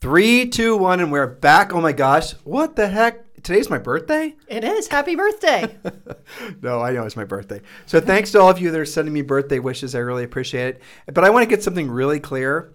Three, two, one, and we're back. Oh my gosh, what the heck? Today's my birthday? It is. Happy birthday. no, I know it's my birthday. So thanks to all of you that are sending me birthday wishes. I really appreciate it. But I want to get something really clear.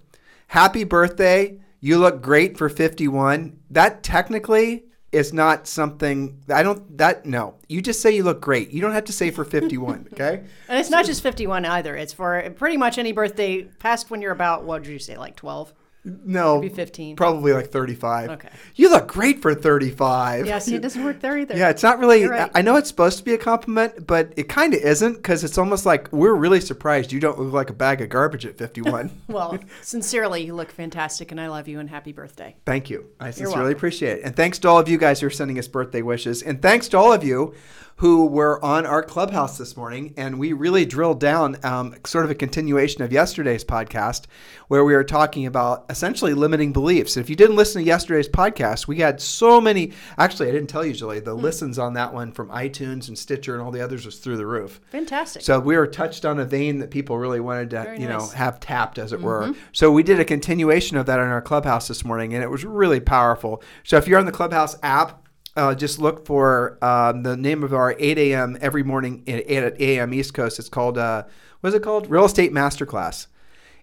Happy birthday. You look great for 51. That technically is not something I don't that no. You just say you look great. You don't have to say for 51, okay? and it's not just 51 either. It's for pretty much any birthday past when you're about what did you say like 12? No, Maybe 15. Probably like 35. Okay. You look great for 35. Yeah, see, it doesn't work there either. Yeah, it's not really. Right. I know it's supposed to be a compliment, but it kind of isn't because it's almost like we're really surprised you don't look like a bag of garbage at 51. Well, sincerely, you look fantastic, and I love you, and happy birthday. Thank you. I sincerely welcome. appreciate it. And thanks to all of you guys who are sending us birthday wishes. And thanks to all of you who were on our clubhouse this morning. And we really drilled down um, sort of a continuation of yesterday's podcast where we were talking about essentially limiting beliefs. If you didn't listen to yesterday's podcast, we had so many. Actually, I didn't tell you, Julie, the listens on that one from iTunes and Stitcher and all the others was through the roof. Fantastic. So we were touched on a vein that people really wanted to, Very you know, nice. Mm-hmm. have tapped, as it were. So we did a continuation of that in our clubhouse this morning, and it was really powerful. So if you're on the clubhouse app, uh, just look for um, the name of our 8 a.m. every morning at 8 a.m. East Coast. It's called, uh, what is it called? Real Estate Masterclass.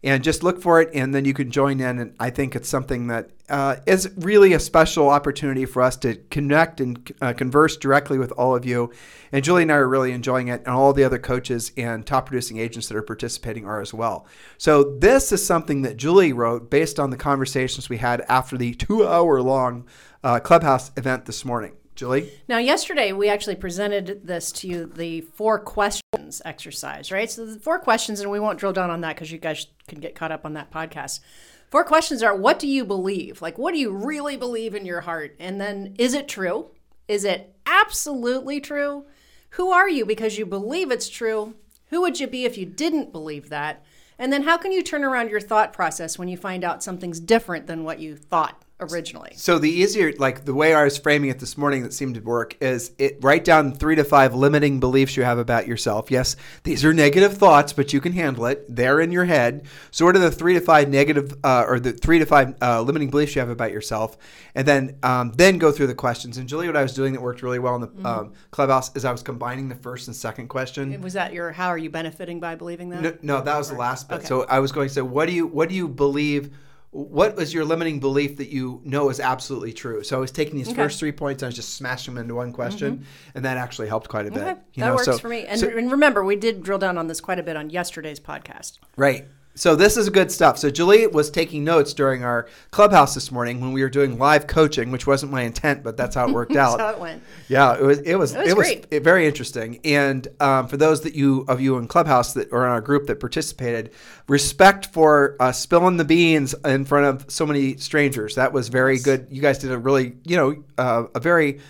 And just look for it, and then you can join in. And I think it's something that uh, is really a special opportunity for us to connect and uh, converse directly with all of you. And Julie and I are really enjoying it, and all the other coaches and top producing agents that are participating are as well. So, this is something that Julie wrote based on the conversations we had after the two hour long uh, clubhouse event this morning. Julie? Now, yesterday we actually presented this to you, the four questions exercise, right? So, the four questions, and we won't drill down on that because you guys can get caught up on that podcast. Four questions are what do you believe? Like, what do you really believe in your heart? And then, is it true? Is it absolutely true? Who are you because you believe it's true? Who would you be if you didn't believe that? And then, how can you turn around your thought process when you find out something's different than what you thought originally? So the easier, like the way I was framing it this morning that seemed to work is it write down three to five limiting beliefs you have about yourself. Yes, these are negative thoughts, but you can handle it. They're in your head. So what are the three to five negative uh, or the three to five uh, limiting beliefs you have about yourself? And then um, then go through the questions. And Julie, what I was doing that worked really well in the um, clubhouse is I was combining the first and second question. Was that your how are you benefiting by believing that? No, no, that was the last bit. Okay. So I was going to say, what do you what do you believe? What was your limiting belief that you know is absolutely true? So I was taking these first three points and I was just smashing them into one question, and that actually helped quite a bit. Mm-hmm. Okay, that know, works so- for me. And, so- and remember, we did drill down on this quite a bit on yesterday's podcast. Right. So this is good stuff. So Julie was taking notes during our clubhouse this morning when we were doing live coaching, which wasn't my intent, but that's how it worked out. That's how it went. Yeah, it was it was was it was, great. very interesting. And um, for those that you of you in Clubhouse that or in our group that participated, respect for uh, spilling the beans in front of so many strangers. That was very good. You guys did a really you know uh, a very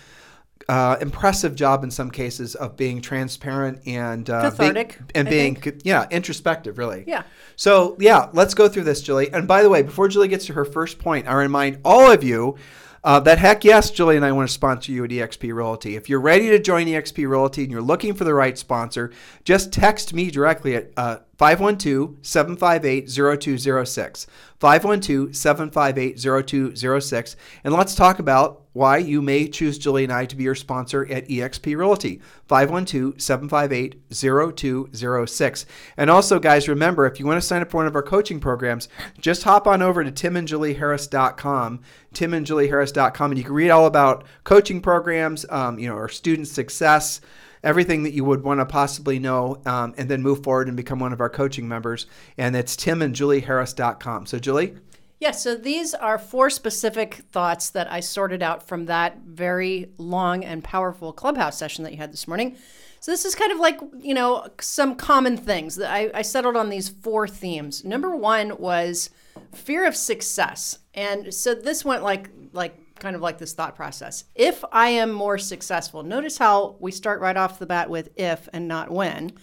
uh, impressive job in some cases of being transparent and uh, Cathartic, and I being think. yeah introspective really. Yeah. So yeah, let's go through this, Julie. And by the way, before Julie gets to her first point, I remind all of you uh, that heck yes, Julie and I want to sponsor you at EXP Realty. If you're ready to join EXP Realty and you're looking for the right sponsor, just text me directly at uh, 512-758-0206. 512-758-0206. And let's talk about why you may choose Julie and I to be your sponsor at eXp Realty. 512-758-0206. And also, guys, remember, if you want to sign up for one of our coaching programs, just hop on over to timandjulieharris.com, timandjulieharris.com, and you can read all about coaching programs, um, you know, our student success, everything that you would want to possibly know, um, and then move forward and become one of our coaching members. And it's timandjulieharris.com. So, Julie? Yes, so these are four specific thoughts that I sorted out from that very long and powerful clubhouse session that you had this morning. So this is kind of like, you know, some common things. I, I settled on these four themes. Number one was fear of success. And so this went like like kind of like this thought process. If I am more successful, notice how we start right off the bat with if and not when.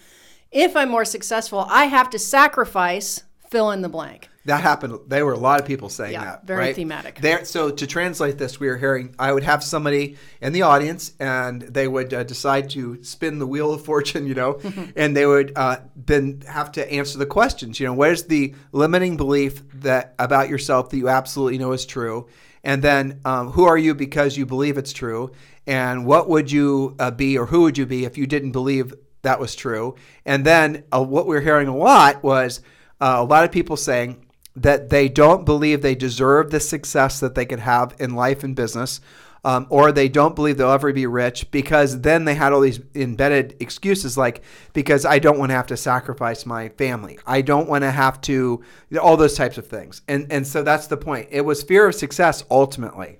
If I'm more successful, I have to sacrifice fill in the blank. That happened. There were a lot of people saying Yeah, that. very right? thematic. There. So to translate this, we were hearing. I would have somebody in the audience, and they would uh, decide to spin the wheel of fortune, you know, and they would uh, then have to answer the questions. You know, what is the limiting belief that about yourself that you absolutely know is true, and then um, who are you because you believe it's true, and what would you uh, be or who would you be if you didn't believe that was true, and then uh, what we're hearing a lot was uh, a lot of people saying that they don't believe they deserve the success that they could have in life and business, um, or they don't believe they'll ever be rich because then they had all these embedded excuses like, because I don't want to have to sacrifice my family. I don't want to have to, all those types of things. And, and so that's the point. It was fear of success ultimately.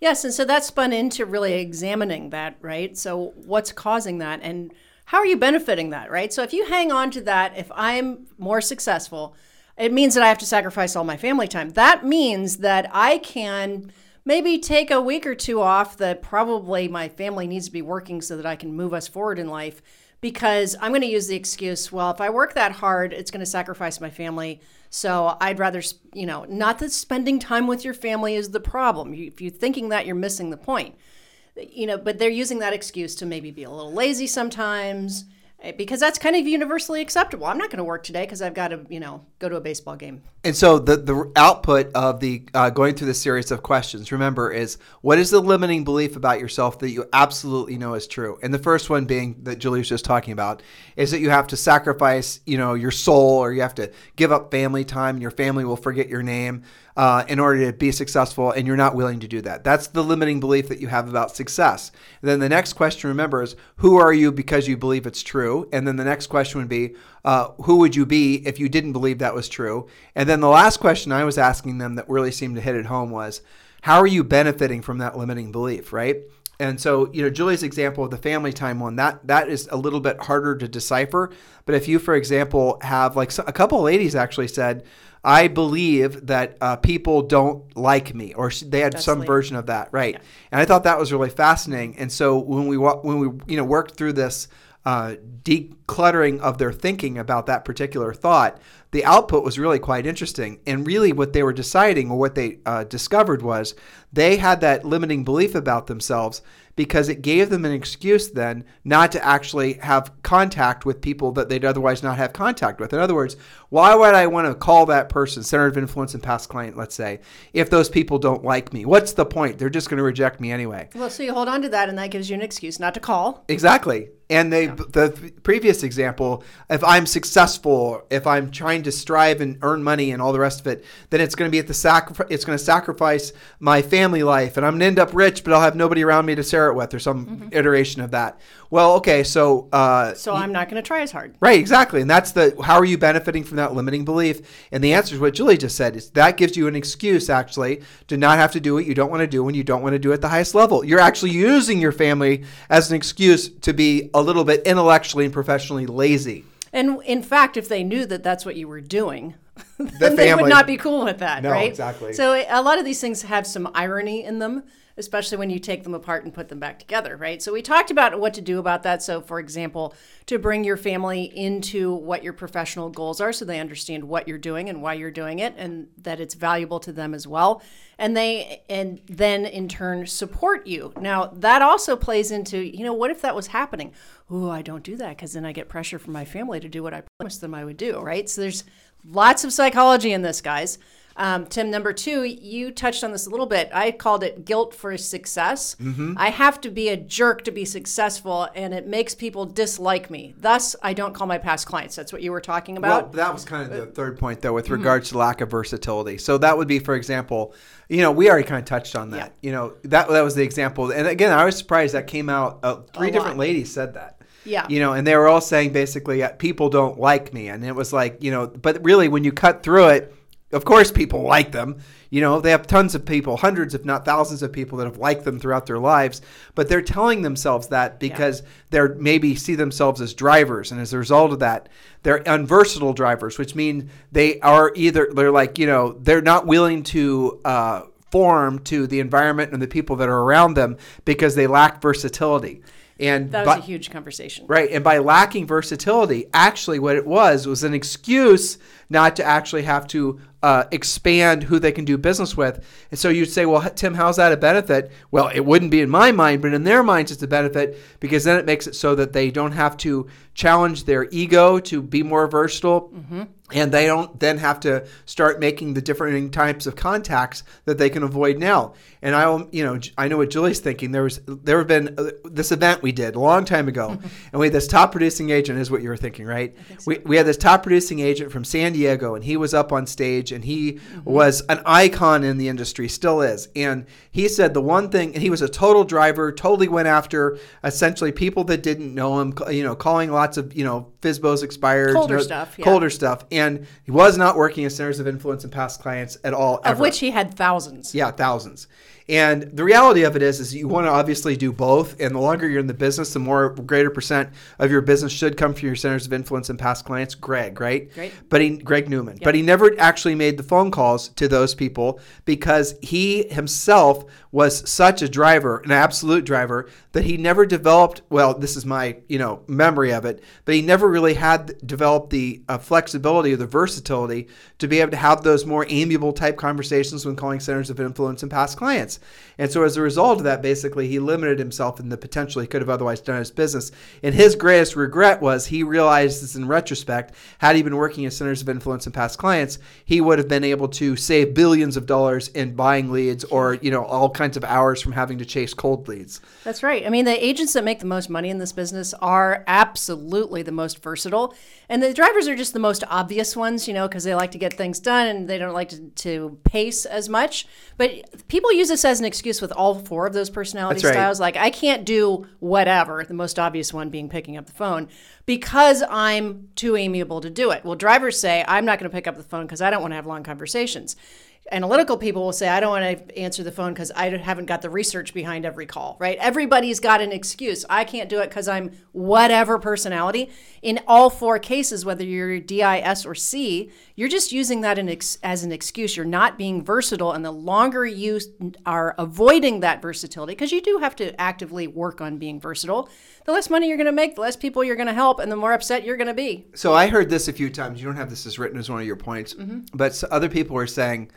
Yes, and so that spun into really examining that, right? So what's causing that and how are you benefiting that, right? So if you hang on to that, if I'm more successful, it means that I have to sacrifice all my family time. That means that I can maybe take a week or two off that probably my family needs to be working so that I can move us forward in life because I'm going to use the excuse, well, if I work that hard, it's going to sacrifice my family. So I'd rather, you know, not that spending time with your family is the problem. If you're thinking that, you're missing the point. You know, but they're using that excuse to maybe be a little lazy sometimes eh, because that's kind of universally acceptable. I'm not going to work today because I've got to, you know, go to a baseball game. And so the the output of the uh, going through this series of questions, remember, is what is the limiting belief about yourself that you absolutely know is true? And the first one being that Julie was just talking about is that you have to sacrifice, you know, your soul, or you have to give up family time, and your family will forget your name uh, in order to be successful, and you're not willing to do that. That's the limiting belief that you have about success. And then the next question, remember, is who are you because you believe it's true? And then the next question would be, uh, who would you be if you didn't believe that was true? And then the last question I was asking them that really seemed to hit it home was, how are you benefiting from that limiting belief, right? And so, you know, Julie's example of the family time one, that that is a little bit harder to decipher. But if you, for example, have like a couple of ladies actually said, I believe that uh, people don't like me, or they had That's some version of that, right? And I thought that was really fascinating. And so when we when we you know worked through this uh, decluttering of their thinking about that particular thought, the output was really quite interesting. And really, what they were deciding or what they uh, discovered was they had that limiting belief about themselves because it gave them an excuse then not to actually have contact with people that they'd otherwise not have contact with. In other words, why would I want to call that person, center of influence and past client, let's say, if those people don't like me? What's the point? They're just going to reject me anyway. Well, so you hold on to that, and that gives you an excuse not to call. Exactly. And they, the previous example, if I'm successful, if I'm trying to strive and earn money and all the rest of it, then it's going to be at the sacrifice. It's going to sacrifice my family life, and I'm going to end up rich, but I'll have nobody around me to share it with, or some iteration of that. Well, okay, so uh, So I'm not going to try as hard. Right, exactly. And that's the how are you benefiting from that limiting belief? And the answer is what Julie just said is that gives you an excuse actually to not have to do what you don't want to do when you don't want to do at the highest level. You're actually using your family as an excuse to be a little bit intellectually and professionally lazy. And in fact, if they knew that that's what you were doing, then they would not be cool with that, No, right? exactly. So a lot of these things have some irony in them, especially when you take them apart and put them back together, right? So we talked about what to do about that. So, for example, to bring your family into what your professional goals are, so they understand what you're doing and why you're doing it, and that it's valuable to them as well. And they, and then in turn, support you. Now that also plays into, you know, what if that was happening? Oh, I don't do that because then I get pressure from my family to do what I promised them I would do, right? So there's lots of psychology in this, guys. Um, Tim, number two, you touched on this a little bit. I called it guilt for success. I have to be a jerk to be successful, and it makes people dislike me. Thus, I don't call my past clients. That's what you were talking about. Well, that was kind of the third point, though, with Mm-hmm. regards to lack of versatility. So that would be, for example, you know, we already kind of touched on that. Yeah. You know, that that was the example. And again, I was surprised that came out. Uh, three A different lot. ladies said that. Yeah. You know, and they were all saying basically, people don't like me, and it was like, you know, but really, when you cut through it, of course, people like them. you know, they have tons of people, hundreds, if not thousands of people that have liked them throughout their lives, but they're telling themselves that because they're maybe see themselves as drivers. And as a result of that, they're unversatile drivers, which mean they are either, they're like, you know, they're not willing to, uh, form to the environment and the people that are around them because they lack versatility. And That was by- a huge conversation. Right. And by lacking versatility, actually, what it was was an excuse not to actually have to uh, expand who they can do business with. And so you'd say, well, Tim, how's that a benefit? Well, it wouldn't be in my mind, but in their minds, it's a benefit because then it makes it so that they don't have to challenge their ego to be more versatile. And they don't then have to start making the different types of contacts that they can avoid now. And I, you know, I know what Julie's thinking. There was, there have been uh, this event we did a long time ago, and we had this top producing agent. Is what you were thinking, right? We we had this top producing agent from San Diego, and he was up on stage, and he was an icon in the industry, still is. And he said the one thing, and he was a total driver, totally went after essentially people that didn't know him, you know, calling lots of you know FSBOs expired, Colder you know, stuff, yeah. colder stuff, and he was not working as centers of influence and past clients at all. Of ever. which he had thousands. Yeah, thousands. And the reality of it is, is you want to obviously do both. And the longer you're in the business, the more greater percent of your business should come from your centers of influence and past clients. Greg, right? Great. But he, Greg Newman. But he never actually made the phone calls to those people because he himself was such a driver, an absolute driver, that he never developed. Well, this is my you know memory of it, but he never really had developed the uh, flexibility or the versatility to be able to have those more amiable type conversations when calling centers of influence and past clients. And so as a result of that, basically, he limited himself in the potential he could have otherwise done his business. And his greatest regret was he realized this in retrospect, had he been working at centers of influence and past clients, he would have been able to save billions of dollars in buying leads or, you know, all kinds of hours from having to chase cold leads. That's right. I mean, the agents that make the most money in this business are absolutely the most versatile. And the drivers are just the most obvious ones, you know, because they like to get things done and they don't like to, to pace as much. But people use this as an excuse with all four of those personality right. styles. Like, I can't do whatever, the most obvious one being picking up the phone, because I'm too amiable to do it. Well, drivers say, I'm not going to pick up the phone because I don't want to have long conversations analytical people will say, I don't want to answer the phone because I haven't got the research behind every call, right? Everybody's got an excuse. I can't do it because I'm whatever personality. In all four cases, whether you're D, I, S, or C, you're just using that ex- as an excuse. You're not being versatile. And the longer you are avoiding that versatility, because you do have to actively work on being versatile, the less money you're going to make, the less people you're going to help, and the more upset you're going to be. So I heard this a few times. You don't have this as written as one of your points, but other people were saying,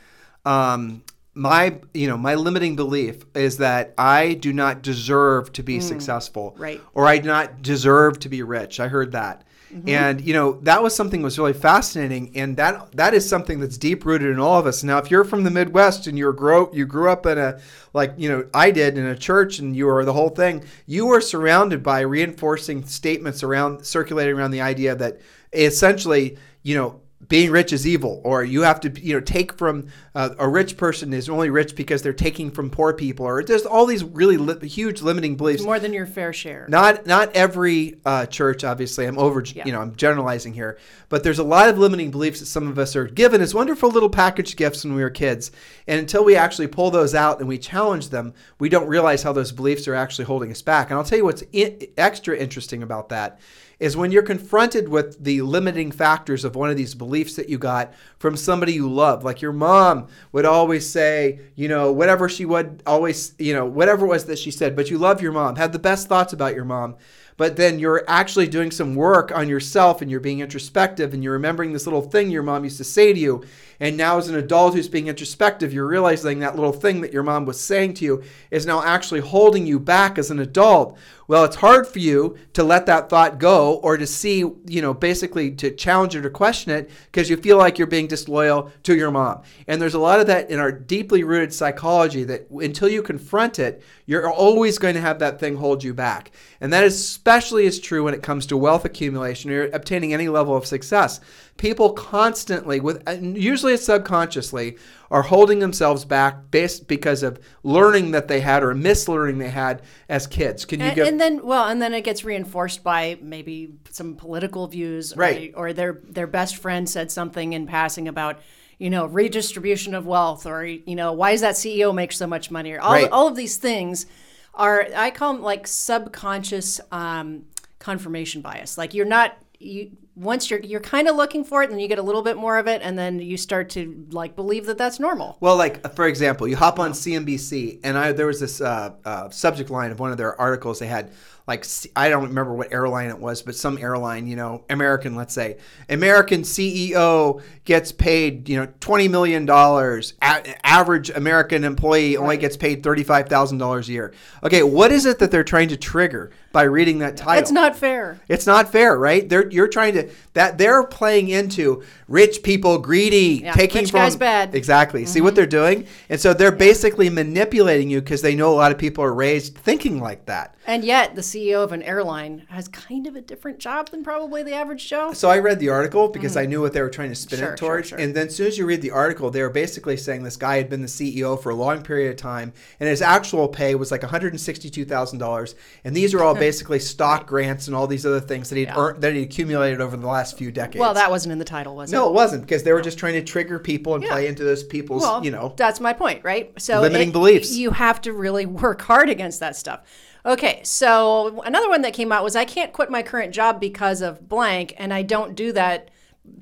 um, my you know my limiting belief is that I do not deserve to be successful, right. Or I do not deserve to be rich. I heard that. Mm-hmm. And you know that was something that was really fascinating, and that that is something that's deep rooted in all of us. Now, if you're from the Midwest and you're grow you grew up in a like you know I did in a church, and you were the whole thing, you were surrounded by reinforcing statements around circulating around the idea that essentially you know being rich is evil or you have to you know take from uh, a rich person is only rich because they're taking from poor people or there's all these really li- huge limiting beliefs More than your fair share. not not every uh, church obviously i'm over you know i'm generalizing here but there's a lot of limiting beliefs that some of us are given as wonderful little packaged gifts when we were kids and until we actually pull those out and we challenge them we don't realize how those beliefs are actually holding us back and i'll tell you what's I- extra interesting about that is when you're confronted with the limiting factors of one of these beliefs that you got from somebody you love. Like your mom would always say, you know, whatever she would always, you know, whatever it was that she said, but you love your mom, had the best thoughts about your mom. But then you're actually doing some work on yourself and you're being introspective and you're remembering this little thing your mom used to say to you. And now, as an adult who's being introspective, you're realizing that little thing that your mom was saying to you is now actually holding you back as an adult. Well, it's hard for you to let that thought go or to see, you know, basically to challenge or to question it because you feel like you're being disloyal to your mom. And there's a lot of that in our deeply rooted psychology that until you confront it, you're always going to have that thing hold you back. And that especially is true when it comes to wealth accumulation or obtaining any level of success. People constantly, with usually subconsciously, are holding themselves back based because of learning that they had or mislearning they had as kids. Can you and, give? and then well and then it gets reinforced by maybe some political views Right. or, or their their best friend said something in passing about you know, redistribution of wealth, or you know, why does that CEO make so much money, or all, Right. all of these things are I call them like subconscious um, confirmation bias. Like you're not you once you're you're kind of looking for it, and then you get a little bit more of it, and then you start to like believe that that's normal. Well, like for example, you hop on CNBC, and I there was this uh, uh, subject line of one of their articles. They had like I don't remember what airline it was, but some airline, you know, American, let's say, American CEO gets paid, you know, twenty million dollars. A- average American employee only gets paid thirty five thousand dollars a year. Okay, what is it that they're trying to trigger by reading that title? It's not fair. It's not fair, right? They're you're trying to that they're playing into rich people greedy, Yeah, taking rich from guy's bad. Mm-hmm. Exactly. See what they're doing, and so they're basically manipulating you because they know a lot of people are raised thinking like that. And yet, the CEO of an airline has kind of a different job than probably the average Joe. So I read the article because I knew what they were trying to spin Mm. Sure, it towards. sure. And then as soon as you read the article, they were basically saying this guy had been the CEO for a long period of time, and his actual pay was like one hundred and sixty-two thousand dollars. And these are all basically stock grants and all these other things that he'd Yeah. earned that he accumulated over the last few decades. Well, that wasn't in the title, was it? no, it wasn't because they were just trying to trigger people and Yeah. play into those people's, Well, you know. that's my point, right? So Limiting it- beliefs. You have to really work hard against that stuff. Okay, so another one that came out was I can't quit my current job because of blank, and I don't do that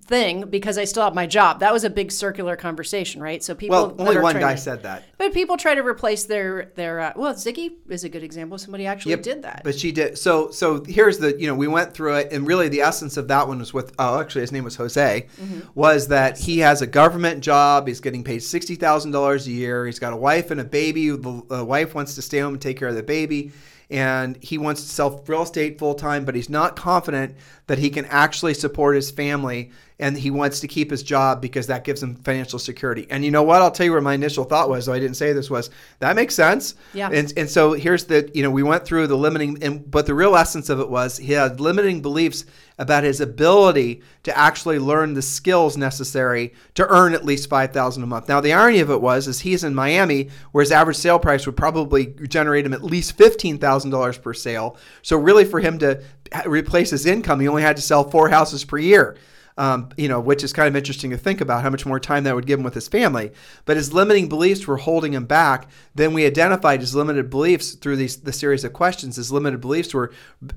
thing because I still have my job. That was a big circular conversation, right? So people. Well, only one guy to- said that. But people try to replace their their. Uh, well, Ziggy is a good example. Somebody actually Yep, did that. But she did. So so here's the you know we went through it and really the essence of that one was with oh actually his name was Jose Mm-hmm. was that he has a government job. He's getting paid sixty thousand dollars a year. He's got a wife and a baby. The, the wife wants to stay home and take care of the baby. And he wants to sell real estate full time, but he's not confident that he can actually support his family. And he wants to keep his job because that gives him financial security. And you know what? I'll tell you where my initial thought was, though I didn't say this, was that makes sense. Yeah. And and so here's the you know we went through the limiting and but the real essence of it was he had limiting beliefs about his ability to actually learn the skills necessary to earn at least 5000 a month. Now the irony of it was is he's in Miami where his average sale price would probably generate him at least $15,000 per sale. So really for him to replace his income he only had to sell four houses per year um, you know, which is kind of interesting to think about how much more time that would give him with his family. But his limiting beliefs were holding him back. Then we identified his limited beliefs through these the series of questions. His limited beliefs were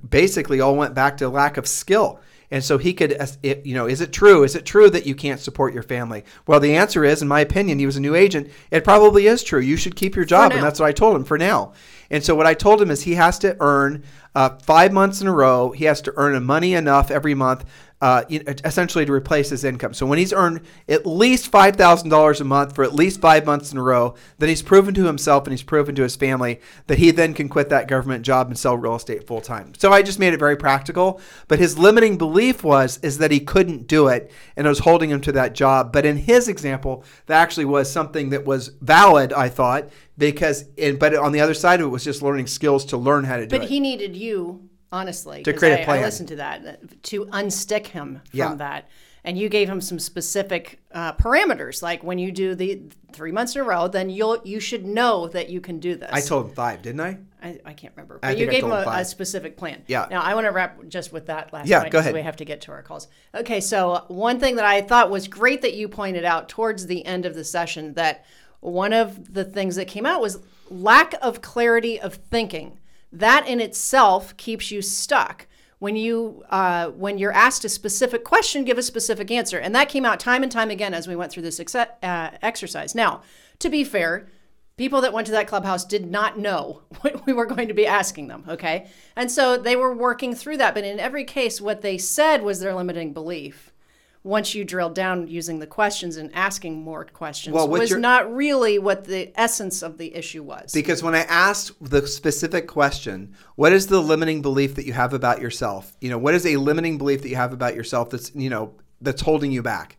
basically all went back to lack of skill. And so he could, you know, is it true? Is it true that you can't support your family? Well, the answer is, in my opinion, he was a new agent. It probably is true. You should keep your job, and that's what I told him for now. And so what I told him is he has to earn uh, five months in a row. He has to earn money enough every month, uh, essentially to replace his income. So when he's earned at least five thousand dollars a month for at least five months in a row, then he's proven to himself and he's proven to his family that he then can quit that government job and sell real estate full time. So I just made it very practical. But his limiting belief was is that he couldn't do it, and it was holding him to that job. But in his example, that actually was something that was valid. I thought because, and, but on the other side of it was just learning skills to learn how to do But it. But he needed you, honestly, To create a I, plan. I listened to that to unstick him from Yeah. that, and you gave him some specific uh, parameters, like when you do the three months in a row, then you'll you should know that you can do this. I told him five, didn't I? I, I can't remember, I but you gave him a, a specific plan. Yeah. Now I want to wrap just with that last Yeah, point go ahead. We have to get to our calls. Okay, so one thing that I thought was great that you pointed out towards the end of the session that one of the things that came out was lack of clarity of thinking. That in itself keeps you stuck. When you uh, when you're asked a specific question, give a specific answer, and that came out time and time again as we went through this ex- uh, exercise. Now, to be fair, people that went to that clubhouse did not know what we were going to be asking them okay and so they were working through that but in every case what they said was their limiting belief once you drilled down using the questions and asking more questions Well, was your- not really what the essence of the issue was Because when I asked the specific question, what is the limiting belief that you have about yourself? You know, what is a limiting belief that you have about yourself that's, you know, that's holding you back?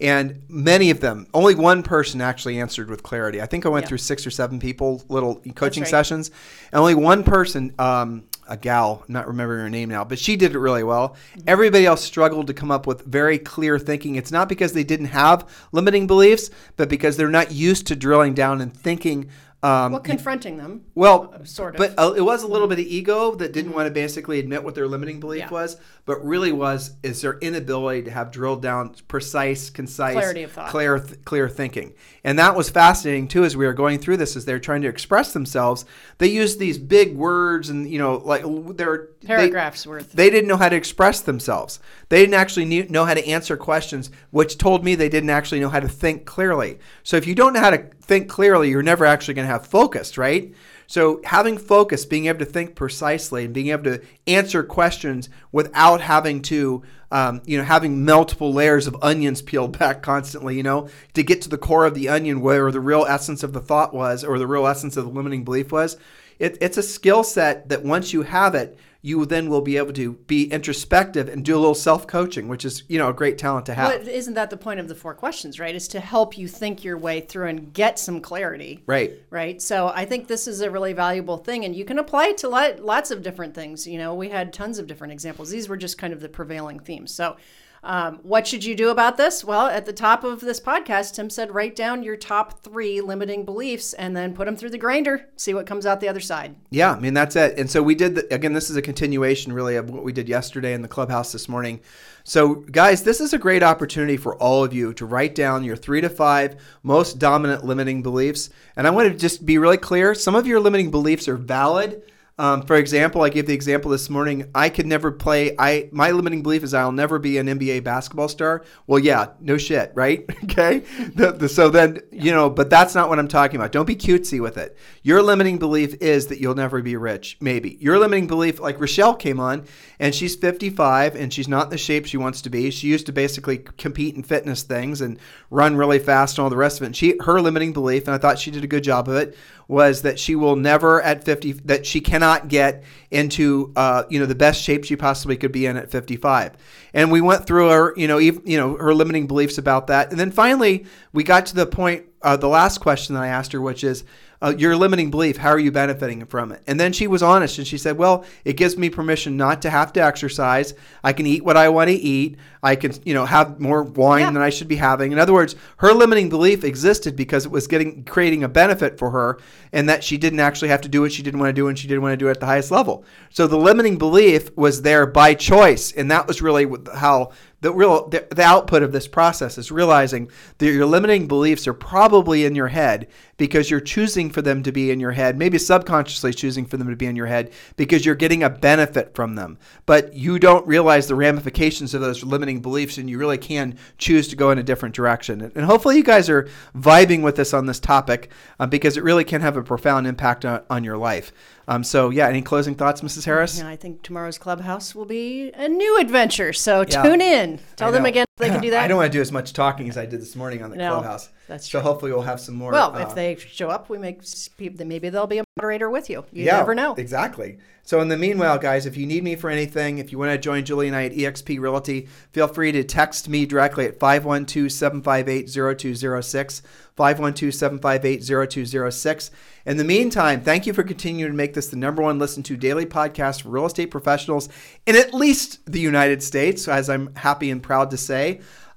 And many of them, only one person actually answered with clarity. I think I went Yeah. through six or seven people, little coaching right. sessions, and only one person, um, a gal, not remembering her name now, but she did it really well. Everybody else struggled to come up with very clear thinking. It's not because they didn't have limiting beliefs, but because they're not used to drilling down and thinking Um, well, confronting them. well, sort of. But uh, it was a little bit of ego that didn't want to basically admit what their limiting belief Yeah. was, but really was is their inability to have drilled down precise, concise, Clarity of thought. clear, th- clear thinking. And that was fascinating too as we were going through this as they're trying to express themselves. They used these big words and you know like they're they- Paragraphs worth. they didn't know how to express themselves. They didn't actually knew, know how to answer questions, which told me they didn't actually know how to think clearly. So if you don't know how to think clearly, you're never actually going to have focus, right? So having focus, being able to think precisely, and being able to answer questions without having to, um, you know, having multiple layers of onions peeled back constantly, you know, to get to the core of the onion where the real essence of the thought was, or the real essence of the limiting belief was. It, it's a skill set that once you have it, you then will be able to be introspective and do a little self coaching, which is you know a great talent to have. But isn't that the point of the four questions, right? Is to help you think your way through and get some clarity. Right. Right. So I think this is a really valuable thing, and you can apply it to lot, lots of different things. You know, we had tons of different examples. These were just kind of the prevailing themes. So, um, what should you do about this? Well, at the top of this podcast, Tim said write down your top three limiting beliefs and then put them through the grinder, see what comes out the other side. Yeah, I mean that's it. And so we did the, again. This is a continuation, really, of what we did yesterday in the clubhouse this morning. So, guys, this is a great opportunity for all of you to write down your three to five most dominant limiting beliefs. And I want to just be really clear. Some of your limiting beliefs are valid. Um, for example, I gave the example this morning. I could never play. I my limiting belief is I'll never be an NBA basketball star. Well, yeah, no shit, right? okay. The, the, so then you know, but that's not what I'm talking about. Don't be cutesy with it. Your limiting belief is that you'll never be rich. Maybe your limiting belief, like Rochelle came on, and she's 55 and she's not in the shape she wants to be. She used to basically compete in fitness things and run really fast and all the rest of it. And she her limiting belief, and I thought she did a good job of it, was that she will never at 50 that she cannot get into uh, you know the best shape she possibly could be in at 55 and we went through her you know even, you know her limiting beliefs about that. And then finally we got to the point uh, the last question that i asked her which is uh, your limiting belief how are you benefiting from it? And then she was honest and she said well it gives me permission not to have to exercise. I can eat what i want to eat. I can you know have more wine Yeah. than i should be having. In other words her limiting belief existed because it was getting creating a benefit for her and that she didn't actually have to do what she didn't want to do and she didn't want to do it at the highest level. So the limiting belief was there by choice and that was really how the real the, the output of this process is realizing that your limiting beliefs are probably in your head because you're choosing for them to be in your head maybe subconsciously choosing for them to be in your head because you're getting a benefit from them. But you don't realize the ramifications of those limiting beliefs and you really can choose to go in a different direction. And hopefully you guys are vibing with us on this topic uh, because it really can have a profound impact on, on your life um, so yeah any closing thoughts mrs harris Yeah, I think tomorrow's clubhouse will be a new adventure. So Yeah. tune in. Tell them again they can do that. I don't want to do as much talking as I did this morning on the No, clubhouse. that's so true. hopefully we'll have some more. Well, uh, if they show up, we make people. Maybe there'll be a moderator with you. You yeah, never know. Exactly. So in the meanwhile, guys, if you need me for anything, if you want to join Julie and I at EXP Realty, feel free to text me directly at 512-758-0206, 512-758-0206. In the meantime, thank you for continuing to make this the number one listened to daily podcast for real estate professionals in at least the United States, as I'm happy and proud to say.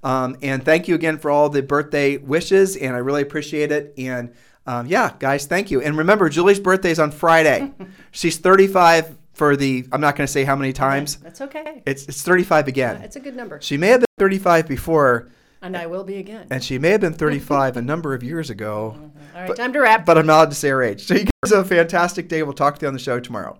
Um, and thank you again for all the birthday wishes, and I really appreciate it. And um, yeah, guys, thank you. And remember, Julie's birthday is on Friday. She's 35 for the, I'm not going to say how many times. That's okay. It's, it's 35 again. It's a good number. She may have been 35 before, And I will be again. and she may have been 35 a number of years ago, All right, time to wrap. but I'm not allowed to say her age. So you guys have a fantastic day. We'll talk to you on the show tomorrow.